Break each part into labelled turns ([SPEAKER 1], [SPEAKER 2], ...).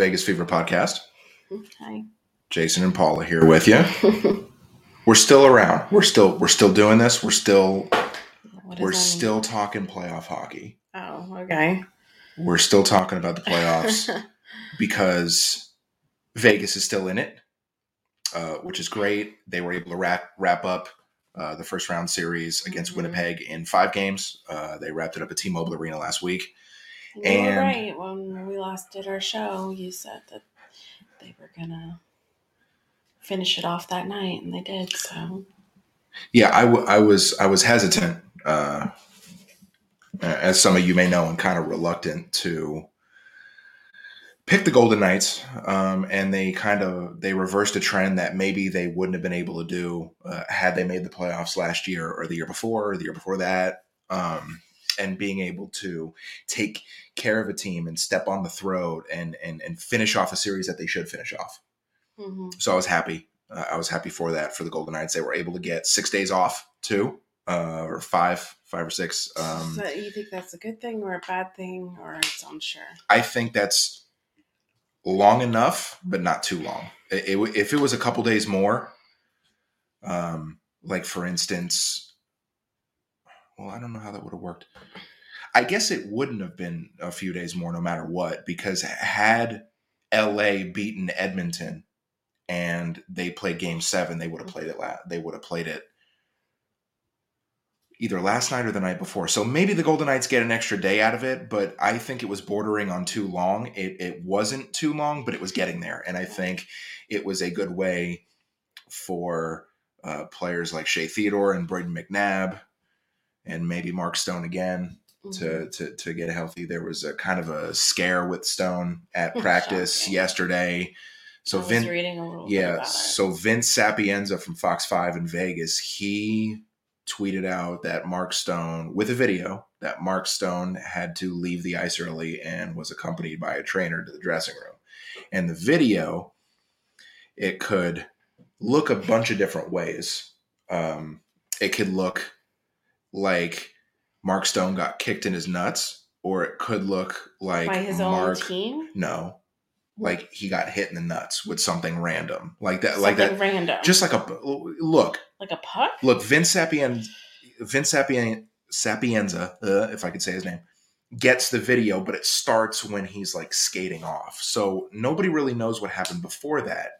[SPEAKER 1] Vegas Fever Podcast.
[SPEAKER 2] Hi.
[SPEAKER 1] Jason and Paula here with you. we're still around. We're still we're still doing this. We're still we're
[SPEAKER 2] mean?
[SPEAKER 1] still talking playoff hockey.
[SPEAKER 2] Oh, okay.
[SPEAKER 1] We're still talking about the playoffs because Vegas is still in it, uh, which is great. They were able to wrap wrap up uh, the first round series against
[SPEAKER 2] Mhm.
[SPEAKER 1] Winnipeg in five games. Uh, they wrapped it up at T-Mobile Arena last week.
[SPEAKER 2] You
[SPEAKER 1] And-
[SPEAKER 2] were right. When we last did our show, you said that they were gonna finish it off that night, and they did. So
[SPEAKER 1] Yeah, I, w- I was I was hesitant, uh, as some of you may know, and kind of reluctant to pick the Golden Knights, um, and they kind of they reversed a trend that maybe they wouldn't have been able to do uh, had they made the playoffs last year or the year before or the year before that, um, and being able to take care of a team and step on the throat and and and finish off a series that they should finish off
[SPEAKER 2] Mhm.
[SPEAKER 1] so I was happy. Uh, I was happy for that for the Golden Knights. They were able to get six days off too, uh, or five, five or six. Um,
[SPEAKER 2] so you think that's a good thing or a bad thing, or it's unsure?
[SPEAKER 1] I think that's long enough, but not too long. It, it if it was a couple days more, um, like for instance, well, I don't know how that would have worked. I guess it wouldn't have been a few days more, no matter what, because had LA beaten Edmonton and they played Game Seven, they would have played it. La- they would have played it either last night or the night before. So maybe the Golden Knights get an extra day out of it, but I think it was bordering on too long. It, it wasn't too long, but it was getting there. And I think it was a good way for uh, players like Shea Theodore and Brayden McNabb and maybe Mark Stone again
[SPEAKER 2] Mhm.
[SPEAKER 1] to, to, to get healthy. There was a kind of a scare with Stone at practice yesterday. So
[SPEAKER 2] Vince, was
[SPEAKER 1] Vin,
[SPEAKER 2] reading a little bit
[SPEAKER 1] yeah, so Vince Sapienza from Fox 5 in Vegas, he tweeted out that Mark Stone, with a video, that Mark Stone had to leave the ice early and was accompanied by a trainer to the dressing room. And the video, it could look a bunch of different ways. Um, it could look like Mark Stone got kicked in his nuts, or it could look like
[SPEAKER 2] by his
[SPEAKER 1] Mark.
[SPEAKER 2] own team.
[SPEAKER 1] No, like he got hit in the nuts with something random, like that, like that,
[SPEAKER 2] random,
[SPEAKER 1] just like a look,
[SPEAKER 2] like a puck.
[SPEAKER 1] look. Vince Sapien, Vince Sapien, Sapienza, uh, if I could say his name, gets the video, but it starts when he's like skating off. So nobody really knows what happened before that.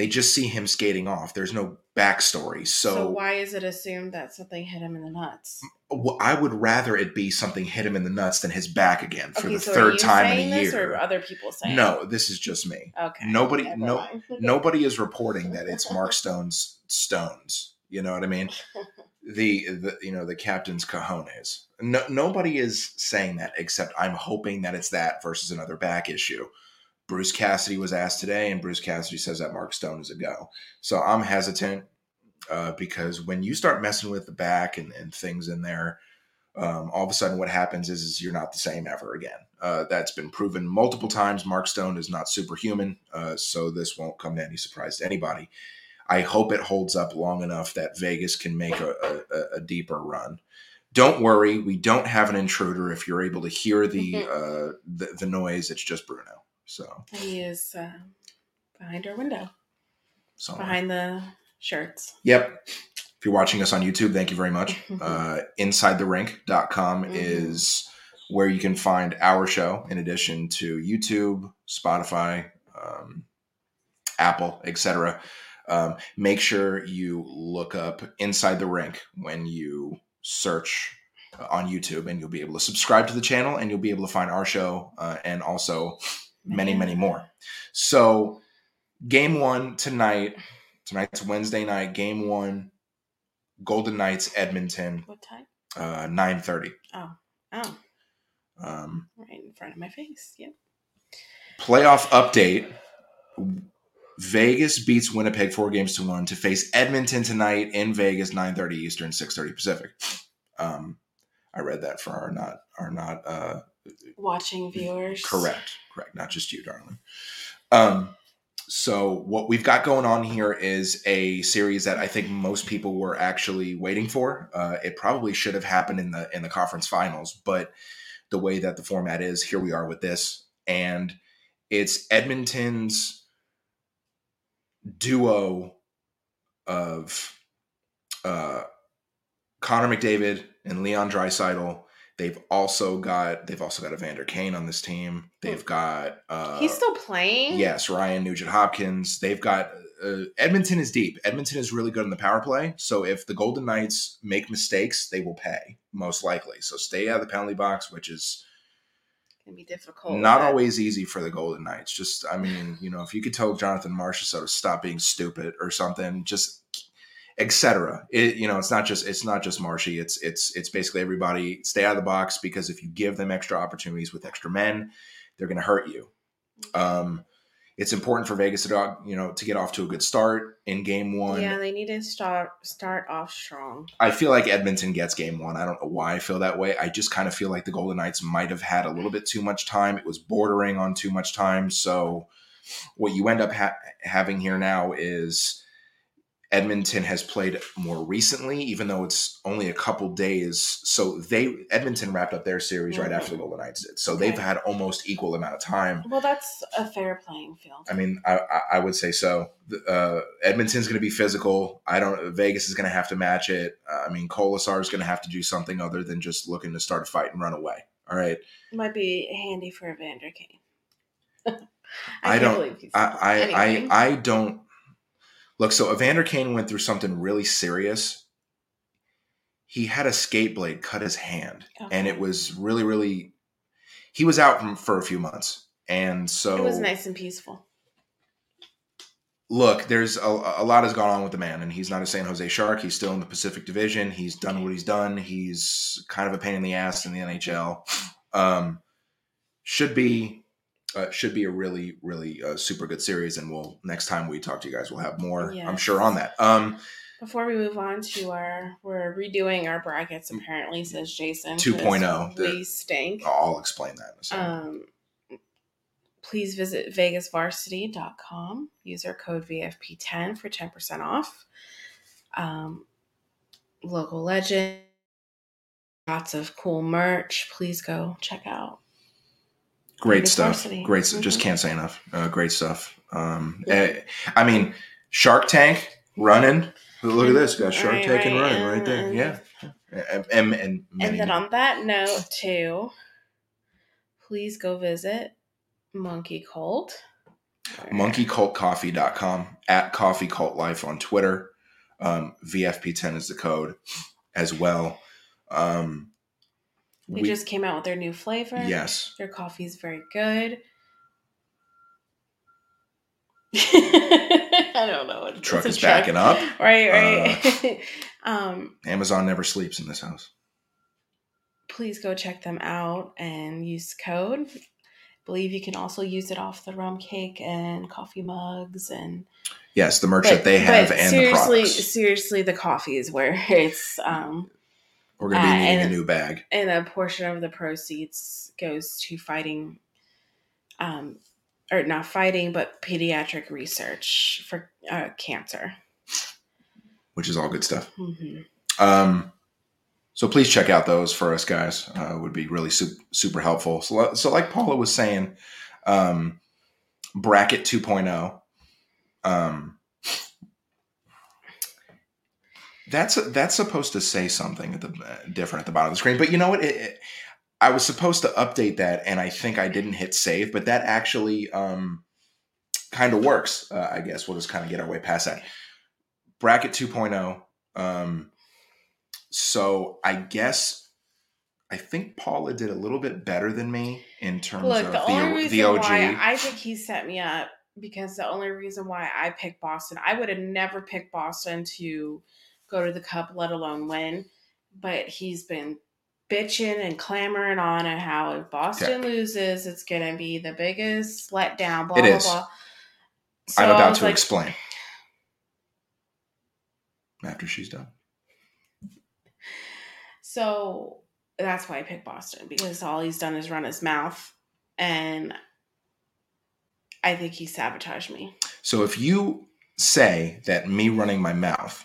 [SPEAKER 1] They just see him skating off. There's no backstory.
[SPEAKER 2] So,
[SPEAKER 1] So,
[SPEAKER 2] why is it assumed that something hit him in the nuts?
[SPEAKER 1] I would rather it be something hit him in the nuts than his back again for
[SPEAKER 2] okay,
[SPEAKER 1] the
[SPEAKER 2] so
[SPEAKER 1] third time in a year.
[SPEAKER 2] Other people saying?
[SPEAKER 1] No, this is just me.
[SPEAKER 2] Okay.
[SPEAKER 1] Nobody-
[SPEAKER 2] never
[SPEAKER 1] no- nobody is reporting that it's Mark Stone's stones. You know what I mean? The, the you know the captain's cojones. No, nobody is saying that except I'm hoping that it's that versus another back issue. Bruce Cassidy was asked today, and Bruce Cassidy says that Mark Stone is a go. So I'm hesitant uh, because when you start messing with the back and, and things in there, um, all of a sudden what happens is, is you're not the same ever again. Uh, that's been proven multiple times. Mark Stone is not superhuman, uh, so this won't come to any surprise to anybody. I hope it holds up long enough that Vegas can make a, a, a deeper run. Don't worry, we don't have an intruder. If you're able to hear the uh, the, the noise, it's just Bruno. So,
[SPEAKER 2] He is uh, behind our window,
[SPEAKER 1] so
[SPEAKER 2] behind the shirts.
[SPEAKER 1] Yep. If you're watching us on YouTube, thank you very much. Uh, InsideTheRink.com
[SPEAKER 2] Mhm.
[SPEAKER 1] is where you can find our show in addition to YouTube, Spotify, um, Apple, etc. Um, make sure you look up Inside the Rink when you search uh, on YouTube, and you'll be able to subscribe to the channel, and you'll be able to find our show uh, and also many, many more. So, game one tonight. Tonight's Wednesday night. Game one. Golden Knights, Edmonton,
[SPEAKER 2] What time?
[SPEAKER 1] uh, nine thirty.
[SPEAKER 2] Oh, oh,
[SPEAKER 1] Um,
[SPEAKER 2] right in front of my face. Yep.
[SPEAKER 1] playoff update. Vegas beats Winnipeg four games to one to face Edmonton tonight in Vegas, nine thirty Eastern, six thirty Pacific. Um, I read that for our not our not uh,
[SPEAKER 2] Watching viewers.
[SPEAKER 1] Correct. Correct. Not just you, darling. Um, so what we've got going on here is a series that I think most people were actually waiting for. Uh, it probably should have happened in the in the conference finals, but the way that the format is, here we are with this. and it's Edmonton's duo of uh, Connor McDavid and Leon Draisaitl. They've also got they've also got Evander Kane on this team. They've got uh,
[SPEAKER 2] He's still playing.
[SPEAKER 1] yes Ryan Nugent Hopkins. They've got uh, Edmonton is deep. Edmonton is really good in the power play. So if the Golden Knights make mistakes, they will pay most likely. So stay out of the penalty box, which is
[SPEAKER 2] Can be difficult.
[SPEAKER 1] not always easy for the Golden Knights. Just, I mean, you know, if you could tell Jonathan Marchessault to stop being stupid or something, just etc. It, you know, it's not just it's not just Marshy. It's it's it's basically everybody stay out of the box because if you give them extra opportunities with extra men, they're going to hurt you. Um, it's important for Vegas to you know to get off to a good start in game one.
[SPEAKER 2] Yeah, they need to start start off strong.
[SPEAKER 1] I feel like Edmonton gets game one. I don't know why I feel that way. I just kind of feel like the Golden Knights might have had a little bit too much time. It was bordering on too much time. So, what you end up ha- having here now is Edmonton has played more recently, even though it's only a couple days. So they Edmonton wrapped up their series right
[SPEAKER 2] Mhm.
[SPEAKER 1] after the Golden Knights did. So they've had almost equal amount of time.
[SPEAKER 2] Well, that's a fair playing field.
[SPEAKER 1] I mean, I, I, I would say so. Uh, Edmonton's going to be physical. I don't. Vegas is going to have to match it. Uh, I mean, Kolesar is going to have to do something other than just looking to start a fight and run away. All right.
[SPEAKER 2] Might be handy for Evander Kane.
[SPEAKER 1] I
[SPEAKER 2] can't
[SPEAKER 1] don't-
[SPEAKER 2] believe he's
[SPEAKER 1] I I,
[SPEAKER 2] Anyway.
[SPEAKER 1] I I don't look. So Evander Kane went through something really serious. He had a skate blade cut his hand, and it was really really. He was out from, for a few months, and so
[SPEAKER 2] It was nice and peaceful.
[SPEAKER 1] look, there's a, a lot has gone on with the man, and he's not a San Jose Shark. He's still in the Pacific Division. He's done what he's done. He's kind of a pain in the ass in the NHL. Um, should be uh, should be a really really uh, super good series, and we'll next time we talk to you guys, we'll have more. I'm sure on that. Um,
[SPEAKER 2] Before we move on to our, we're redoing our brackets. Apparently, says Jason.
[SPEAKER 1] 2.0,
[SPEAKER 2] because We stink.
[SPEAKER 1] I'll explain that. In a second.
[SPEAKER 2] Um, please visit vegasvarsity.com. Use our code VFP10 for 10% off. Um, local legend, lots of cool merch. Please go check out.
[SPEAKER 1] Great stuff. Great. st- Just can't say enough. Uh, great stuff. Um,
[SPEAKER 2] Yeah.
[SPEAKER 1] eh, I mean, Shark Tank running. Look at this. Got Shark
[SPEAKER 2] Right,
[SPEAKER 1] Tank and running right there. Yeah. And, and, and,
[SPEAKER 2] And then on that note, too, please go visit Monkey Cult.
[SPEAKER 1] monkeycultcoffee.com at coffee cult life on twitter um, vfp10 is the code as well um,
[SPEAKER 2] They just came out with their new flavor.
[SPEAKER 1] yes
[SPEAKER 2] Their coffee is very good. I don't know. What,
[SPEAKER 1] truck is
[SPEAKER 2] truck.
[SPEAKER 1] backing up
[SPEAKER 2] Right, right. um,
[SPEAKER 1] amazon never sleeps in this house
[SPEAKER 2] please go check them out and use code. I believe you can also use it off the rum cake and coffee mugs and
[SPEAKER 1] yes the merch that they have
[SPEAKER 2] but
[SPEAKER 1] and
[SPEAKER 2] seriously,
[SPEAKER 1] the products
[SPEAKER 2] seriously, the coffee is where it's um,
[SPEAKER 1] we're going to be
[SPEAKER 2] uh,
[SPEAKER 1] needing a new bag.
[SPEAKER 2] and a portion of the proceeds goes to fighting um or not fighting but pediatric research for uh, cancer.
[SPEAKER 1] Which is all good stuff.
[SPEAKER 2] Hmm
[SPEAKER 1] um, so please check out those for us guys. Uh, would be really super, super helpful. So, so like paula was saying um, bracket 2.0 um, that's that's supposed to say something at the uh, different at the bottom of the screen but you know what it, it- i was supposed to update that and i think i didn't hit save but that actually um, kind of works uh, i guess we'll just kind of get our way past that. Bracket 2.0 um, so i guess i think paula did a little bit better than me in terms
[SPEAKER 2] look
[SPEAKER 1] of
[SPEAKER 2] the
[SPEAKER 1] the,
[SPEAKER 2] only
[SPEAKER 1] the og
[SPEAKER 2] why i think he set me up because the only reason why i picked boston i would have never picked boston to go to the cup let alone win. But he's been bitching and clamoring on and how if boston loses it's gonna be the biggest letdown blah
[SPEAKER 1] It
[SPEAKER 2] blah
[SPEAKER 1] is.
[SPEAKER 2] blah. So
[SPEAKER 1] i'm about to
[SPEAKER 2] like,
[SPEAKER 1] explain. After she's done.
[SPEAKER 2] So that's why I picked Boston because all he's done is run his mouth, and I think he sabotaged me.
[SPEAKER 1] So if you say that me running my mouth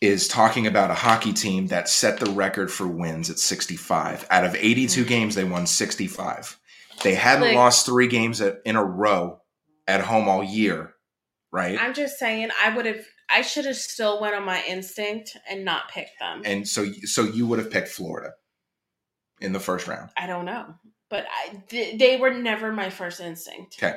[SPEAKER 1] is talking about a hockey team that set the record for wins at 65, out of 82 mm. games, they won 65. They hadn't
[SPEAKER 2] Like-
[SPEAKER 1] lost three games at, in a row at home all year, right?
[SPEAKER 2] I'm just saying, I would have, I should have still went on my instinct and not picked them.
[SPEAKER 1] and so so you would have picked Florida in the first round.
[SPEAKER 2] I don't know, but I, th- they were never my first instinct.
[SPEAKER 1] Okay.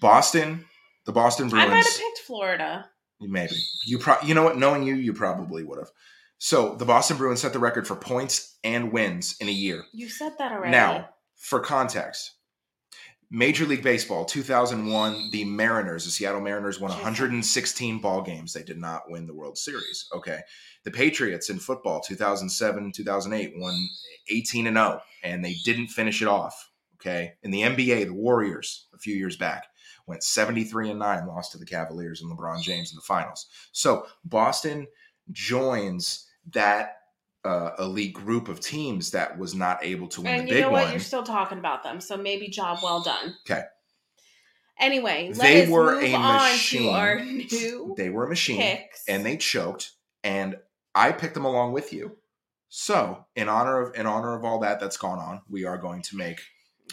[SPEAKER 1] Boston, the Boston
[SPEAKER 2] I
[SPEAKER 1] Bruins.
[SPEAKER 2] might have picked Florida.
[SPEAKER 1] Maybe you pro. You know what? Knowing you, you probably would have. So the Boston Bruins set the record for points and wins in a year.
[SPEAKER 2] You said that already.
[SPEAKER 1] Now, for context, Major League Baseball 2001, the Mariners, the Seattle Mariners, won 116 ball games. They did not win the World Series. Okay. The Patriots in football 2007, 2008 won 18 and 0, and they didn't finish it off. Okay. In the NBA, the Warriors a few years back went 73 and 9, lost to the Cavaliers and LeBron James in the finals. So Boston joins that uh, elite group of teams that was not able to win
[SPEAKER 2] and
[SPEAKER 1] the
[SPEAKER 2] you
[SPEAKER 1] big
[SPEAKER 2] know what?
[SPEAKER 1] one.
[SPEAKER 2] You're still talking about them, so maybe job well done.
[SPEAKER 1] Okay.
[SPEAKER 2] Anyway,
[SPEAKER 1] They were a machine. They were a machine
[SPEAKER 2] picks.
[SPEAKER 1] and they choked, and I picked them along with you. So, in honor of in honor of all that that's gone on, we are going to make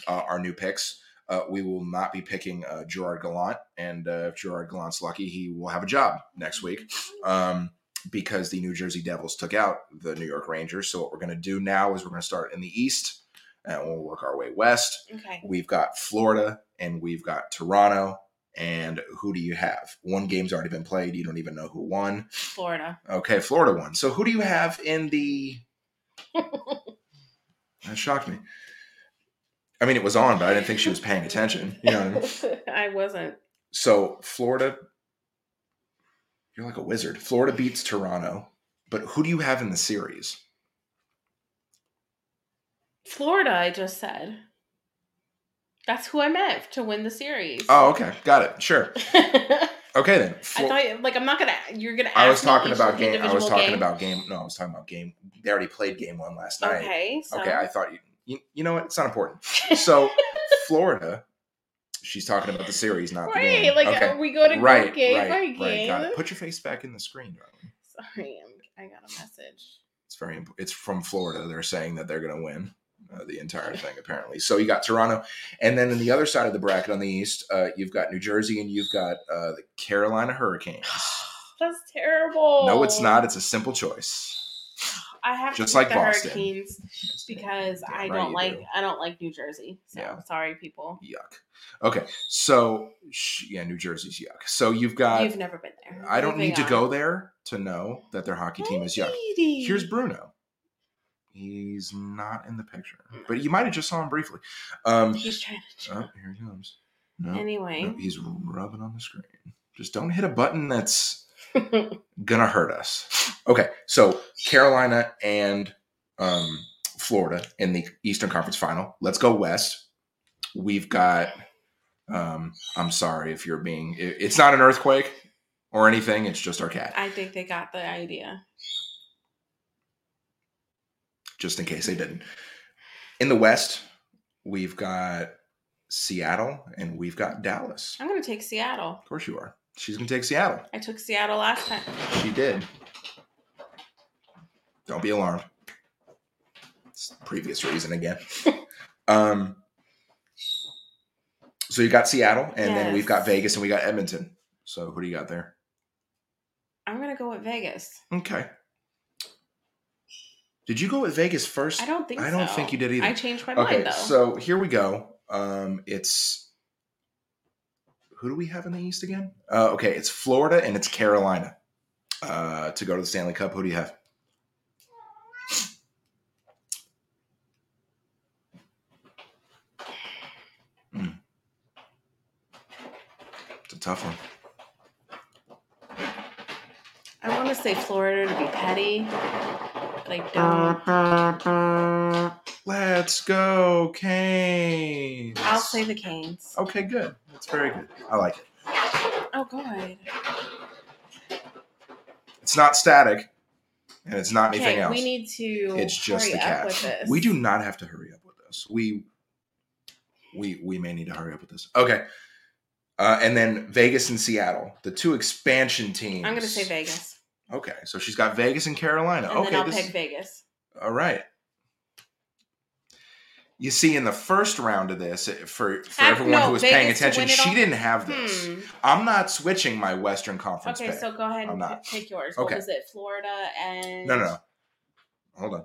[SPEAKER 1] uh, our new picks. Uh, we will not be picking uh, Gerard Gallant, and uh, if Gerard Gallant's lucky, he will have a job next week um, because the New Jersey Devils took out the New York Rangers. So, what we're going to do now is we're going to start in the East, and we'll work our way west.
[SPEAKER 2] okay.
[SPEAKER 1] We've got Florida and we've got Toronto. And who do you have? One game's already been played. You don't even know who won.
[SPEAKER 2] Florida.
[SPEAKER 1] Okay, Florida won. So who do you have in the? that shocked me. I mean, it was on, but I didn't think she was paying attention. You know. I, mean?
[SPEAKER 2] I wasn't.
[SPEAKER 1] So Florida, you're like a wizard. Florida beats Toronto, but who do you have in the series?
[SPEAKER 2] Florida, I just said. That's who I meant to win the series.
[SPEAKER 1] Oh, okay, got it. Sure. Okay then. Flo-
[SPEAKER 2] thought, like, I'm not gonna. You're gonna.
[SPEAKER 1] I was talking about game. I was talking
[SPEAKER 2] game?
[SPEAKER 1] about game. No, I was talking about game. They already played game one last night.
[SPEAKER 2] Okay. So.
[SPEAKER 1] Okay, I thought you, you. You know what? It's not important. So Florida, she's talking about the series, not the game.
[SPEAKER 2] like
[SPEAKER 1] okay.
[SPEAKER 2] uh, we go to
[SPEAKER 1] right,
[SPEAKER 2] go game
[SPEAKER 1] right,
[SPEAKER 2] by
[SPEAKER 1] right.
[SPEAKER 2] game.
[SPEAKER 1] Got it. Put your face back in the screen, darling.
[SPEAKER 2] Sorry, I'm, I got a message.
[SPEAKER 1] It's very. imp- It's from Florida. They're saying that they're going to win uh, the entire thing, apparently. So you got Toronto, and then in the other side of the bracket on the East, uh, you've got New Jersey, and you've got uh, the Carolina Hurricanes.
[SPEAKER 2] That's terrible.
[SPEAKER 1] No, it's not. It's a simple choice.
[SPEAKER 2] I have
[SPEAKER 1] Just
[SPEAKER 2] to
[SPEAKER 1] like
[SPEAKER 2] the
[SPEAKER 1] Boston.
[SPEAKER 2] Hurricanes because
[SPEAKER 1] damn
[SPEAKER 2] I don't like
[SPEAKER 1] do.
[SPEAKER 2] I don't like New Jersey. So
[SPEAKER 1] Yeah.
[SPEAKER 2] sorry, people.
[SPEAKER 1] Yuck. Okay, so yeah, New Jersey's yuck. So you've got.
[SPEAKER 2] You've never been there.
[SPEAKER 1] I don't
[SPEAKER 2] Moving
[SPEAKER 1] need to
[SPEAKER 2] on.
[SPEAKER 1] go there to know that their hockey team is yuck. Here's Bruno. He's not in the picture, but you might have just saw him briefly. Um,
[SPEAKER 2] He's trying to.
[SPEAKER 1] oh, here he comes. No,
[SPEAKER 2] anyway,
[SPEAKER 1] no, he's rubbing on the screen. Just don't hit a button that's gonna hurt us. Okay, so Carolina and um, Florida in the Eastern Conference Final. Let's go West. We've got. Um, I'm sorry if you're being. it- It's not an earthquake or anything. It's just our cat.
[SPEAKER 2] I think they got the idea.
[SPEAKER 1] just in case they didn't. In the West, we've got Seattle and we've got Dallas.
[SPEAKER 2] I'm gonna take Seattle.
[SPEAKER 1] Of course, you are. She's going to take Seattle.
[SPEAKER 2] I took Seattle last time.
[SPEAKER 1] She did. Don't be alarmed. It's the previous reason again. um, so you got Seattle, and then we've got Vegas, and we got Edmonton. So who do you got there?
[SPEAKER 2] I'm gonna go with Vegas.
[SPEAKER 1] Okay. Did you go with Vegas first?
[SPEAKER 2] I don't think.
[SPEAKER 1] I don't
[SPEAKER 2] so.
[SPEAKER 1] think you did either.
[SPEAKER 2] I changed my
[SPEAKER 1] Okay,
[SPEAKER 2] mind though.
[SPEAKER 1] so here we go. Um, it's who do we have in the East again? Uh, okay, it's Florida and it's Carolina uh, to go to the Stanley Cup. Who do you have? Hmm. It's a tough one.
[SPEAKER 2] I want to say Florida to be petty, but I don't.
[SPEAKER 1] Let's go, Canes.
[SPEAKER 2] I'll say the Canes.
[SPEAKER 1] Okay, good. That's very good. I like it.
[SPEAKER 2] Oh God.
[SPEAKER 1] It's not static, and it's not anything
[SPEAKER 2] Okay,
[SPEAKER 1] else.
[SPEAKER 2] we need to.
[SPEAKER 1] it's just
[SPEAKER 2] hurry
[SPEAKER 1] the
[SPEAKER 2] up with
[SPEAKER 1] cat.
[SPEAKER 2] this.
[SPEAKER 1] We do not have to hurry up with this. We we we may need to hurry up with this. Okay. Uh, and then Vegas and Seattle, the two expansion teams.
[SPEAKER 2] I'm gonna say Vegas,
[SPEAKER 1] Okay, so she's got Vegas and Carolina.
[SPEAKER 2] and
[SPEAKER 1] okay,
[SPEAKER 2] then I'll
[SPEAKER 1] this-
[SPEAKER 2] pick Vegas.
[SPEAKER 1] all right. You see, in the first round of this, for for
[SPEAKER 2] Have-
[SPEAKER 1] everyone
[SPEAKER 2] no,
[SPEAKER 1] who was paying attention, she
[SPEAKER 2] all?
[SPEAKER 1] didn't have this.
[SPEAKER 2] Hmm.
[SPEAKER 1] I'm not switching my Western Conference
[SPEAKER 2] Okay,
[SPEAKER 1] pick.
[SPEAKER 2] so go ahead
[SPEAKER 1] I'm
[SPEAKER 2] and
[SPEAKER 1] not.
[SPEAKER 2] pick yours.
[SPEAKER 1] Okay.
[SPEAKER 2] What was it? Florida and
[SPEAKER 1] no, no, no. Hold on.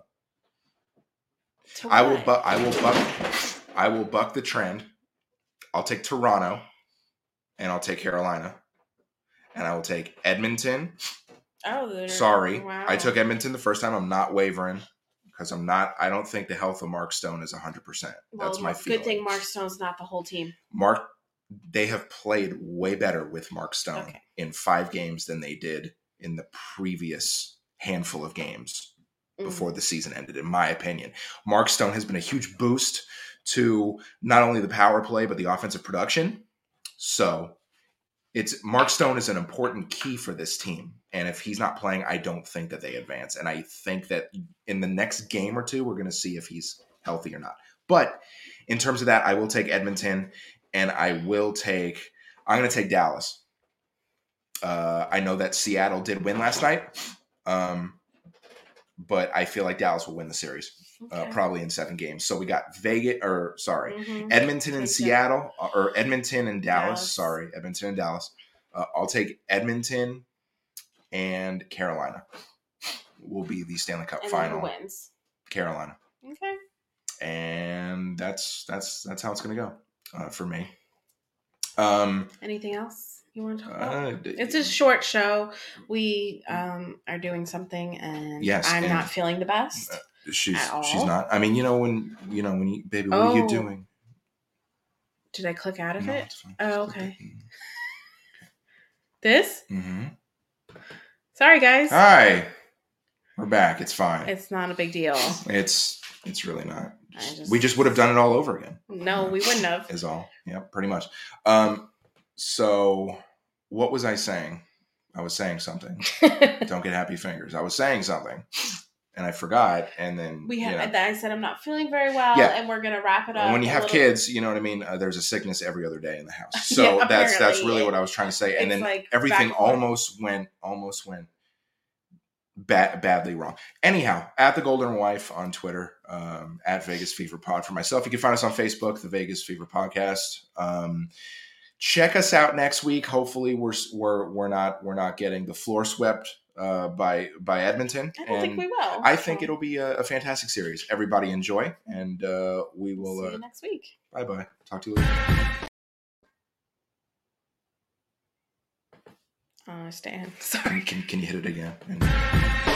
[SPEAKER 1] I will.
[SPEAKER 2] what?
[SPEAKER 1] Bu- I will buck. I will buck the trend. I'll take Toronto, and I'll take Carolina, and I will take Edmonton.
[SPEAKER 2] Oh,
[SPEAKER 1] Sorry,
[SPEAKER 2] wow.
[SPEAKER 1] I took Edmonton the first time. I'm not wavering because I'm not. I don't think the health of Mark Stone is 100. percent That's
[SPEAKER 2] Well,
[SPEAKER 1] my feeling.
[SPEAKER 2] good thing Mark Stone's not the whole team.
[SPEAKER 1] Mark, they have played way better with Mark Stone
[SPEAKER 2] Okay.
[SPEAKER 1] in five games than they did in the previous handful of games
[SPEAKER 2] Mm.
[SPEAKER 1] before the season ended, in my opinion. Mark Stone has been a huge boost to not only the power play, but the offensive production. So it's Mark Stone is an important key for this team. And if he's not playing, I don't think that they advance. And I think that in the next game or two, we're going to see if he's healthy or not. But in terms of that, I will take Edmonton and I will take, I'm going to take Dallas. Uh, I know that Seattle did win last night. Um, but I feel like Dallas will win the series, uh, probably in seven games. So we got Vegas, or sorry,
[SPEAKER 2] Mhm.
[SPEAKER 1] Edmonton and. Seattle, uh, or Edmonton and Dallas.
[SPEAKER 2] Dallas.
[SPEAKER 1] Sorry, Edmonton and Dallas. Uh, I'll take Edmonton and Carolina. Will be the Stanley Cup
[SPEAKER 2] And
[SPEAKER 1] final.
[SPEAKER 2] who wins?
[SPEAKER 1] Carolina,
[SPEAKER 2] Okay.
[SPEAKER 1] and that's that's that's how it's going to go uh, for me. Um,
[SPEAKER 2] Anything else you want to talk about?
[SPEAKER 1] uh, d-
[SPEAKER 2] It's a short show. We um, are doing something, and
[SPEAKER 1] Yes,
[SPEAKER 2] I'm
[SPEAKER 1] and-
[SPEAKER 2] not feeling the best.
[SPEAKER 1] she's she's not. I mean, you know when you know when you baby, what are you
[SPEAKER 2] Oh,
[SPEAKER 1] doing?
[SPEAKER 2] Did I click out of
[SPEAKER 1] No,
[SPEAKER 2] it? Oh, okay. This?
[SPEAKER 1] Mm-hmm.
[SPEAKER 2] Sorry, guys.
[SPEAKER 1] Hi, we're back. It's fine.
[SPEAKER 2] It's not a big deal.
[SPEAKER 1] It's it's really not.
[SPEAKER 2] Just-
[SPEAKER 1] we just would have done it all over again.
[SPEAKER 2] No, we wouldn't have.
[SPEAKER 1] Is all. Yeah, pretty much. Um. So, what was I saying? I was saying something. Don't get happy fingers. I was saying something, and I forgot. And then
[SPEAKER 2] we
[SPEAKER 1] you
[SPEAKER 2] have.
[SPEAKER 1] know,
[SPEAKER 2] I said I'm not feeling very well,
[SPEAKER 1] Yeah.
[SPEAKER 2] and we're gonna wrap it up.
[SPEAKER 1] when you have kids, you know what I mean. Uh, there's a sickness every other day in the house. So
[SPEAKER 2] Yeah,
[SPEAKER 1] that's that's really what I was trying to say. And then
[SPEAKER 2] like
[SPEAKER 1] everything
[SPEAKER 2] forth.
[SPEAKER 1] almost went almost went bad, badly wrong. Anyhow, at the Golden Wife on Twitter, um, at Vegas Fever Pod for myself. You can find us on Facebook, the Vegas Fever Podcast. Um, check us out next week. Hopefully, we're we're we're not we're not getting the floor swept uh, by by Edmonton.
[SPEAKER 2] I don't think we will.
[SPEAKER 1] I think it'll be a, a fantastic series. Everybody enjoy, and uh, we will.
[SPEAKER 2] see
[SPEAKER 1] Uh,
[SPEAKER 2] you next week.
[SPEAKER 1] bye bye. Talk to you later.
[SPEAKER 2] Oh, Stan. Sorry.
[SPEAKER 1] Can, can you hit it again? And-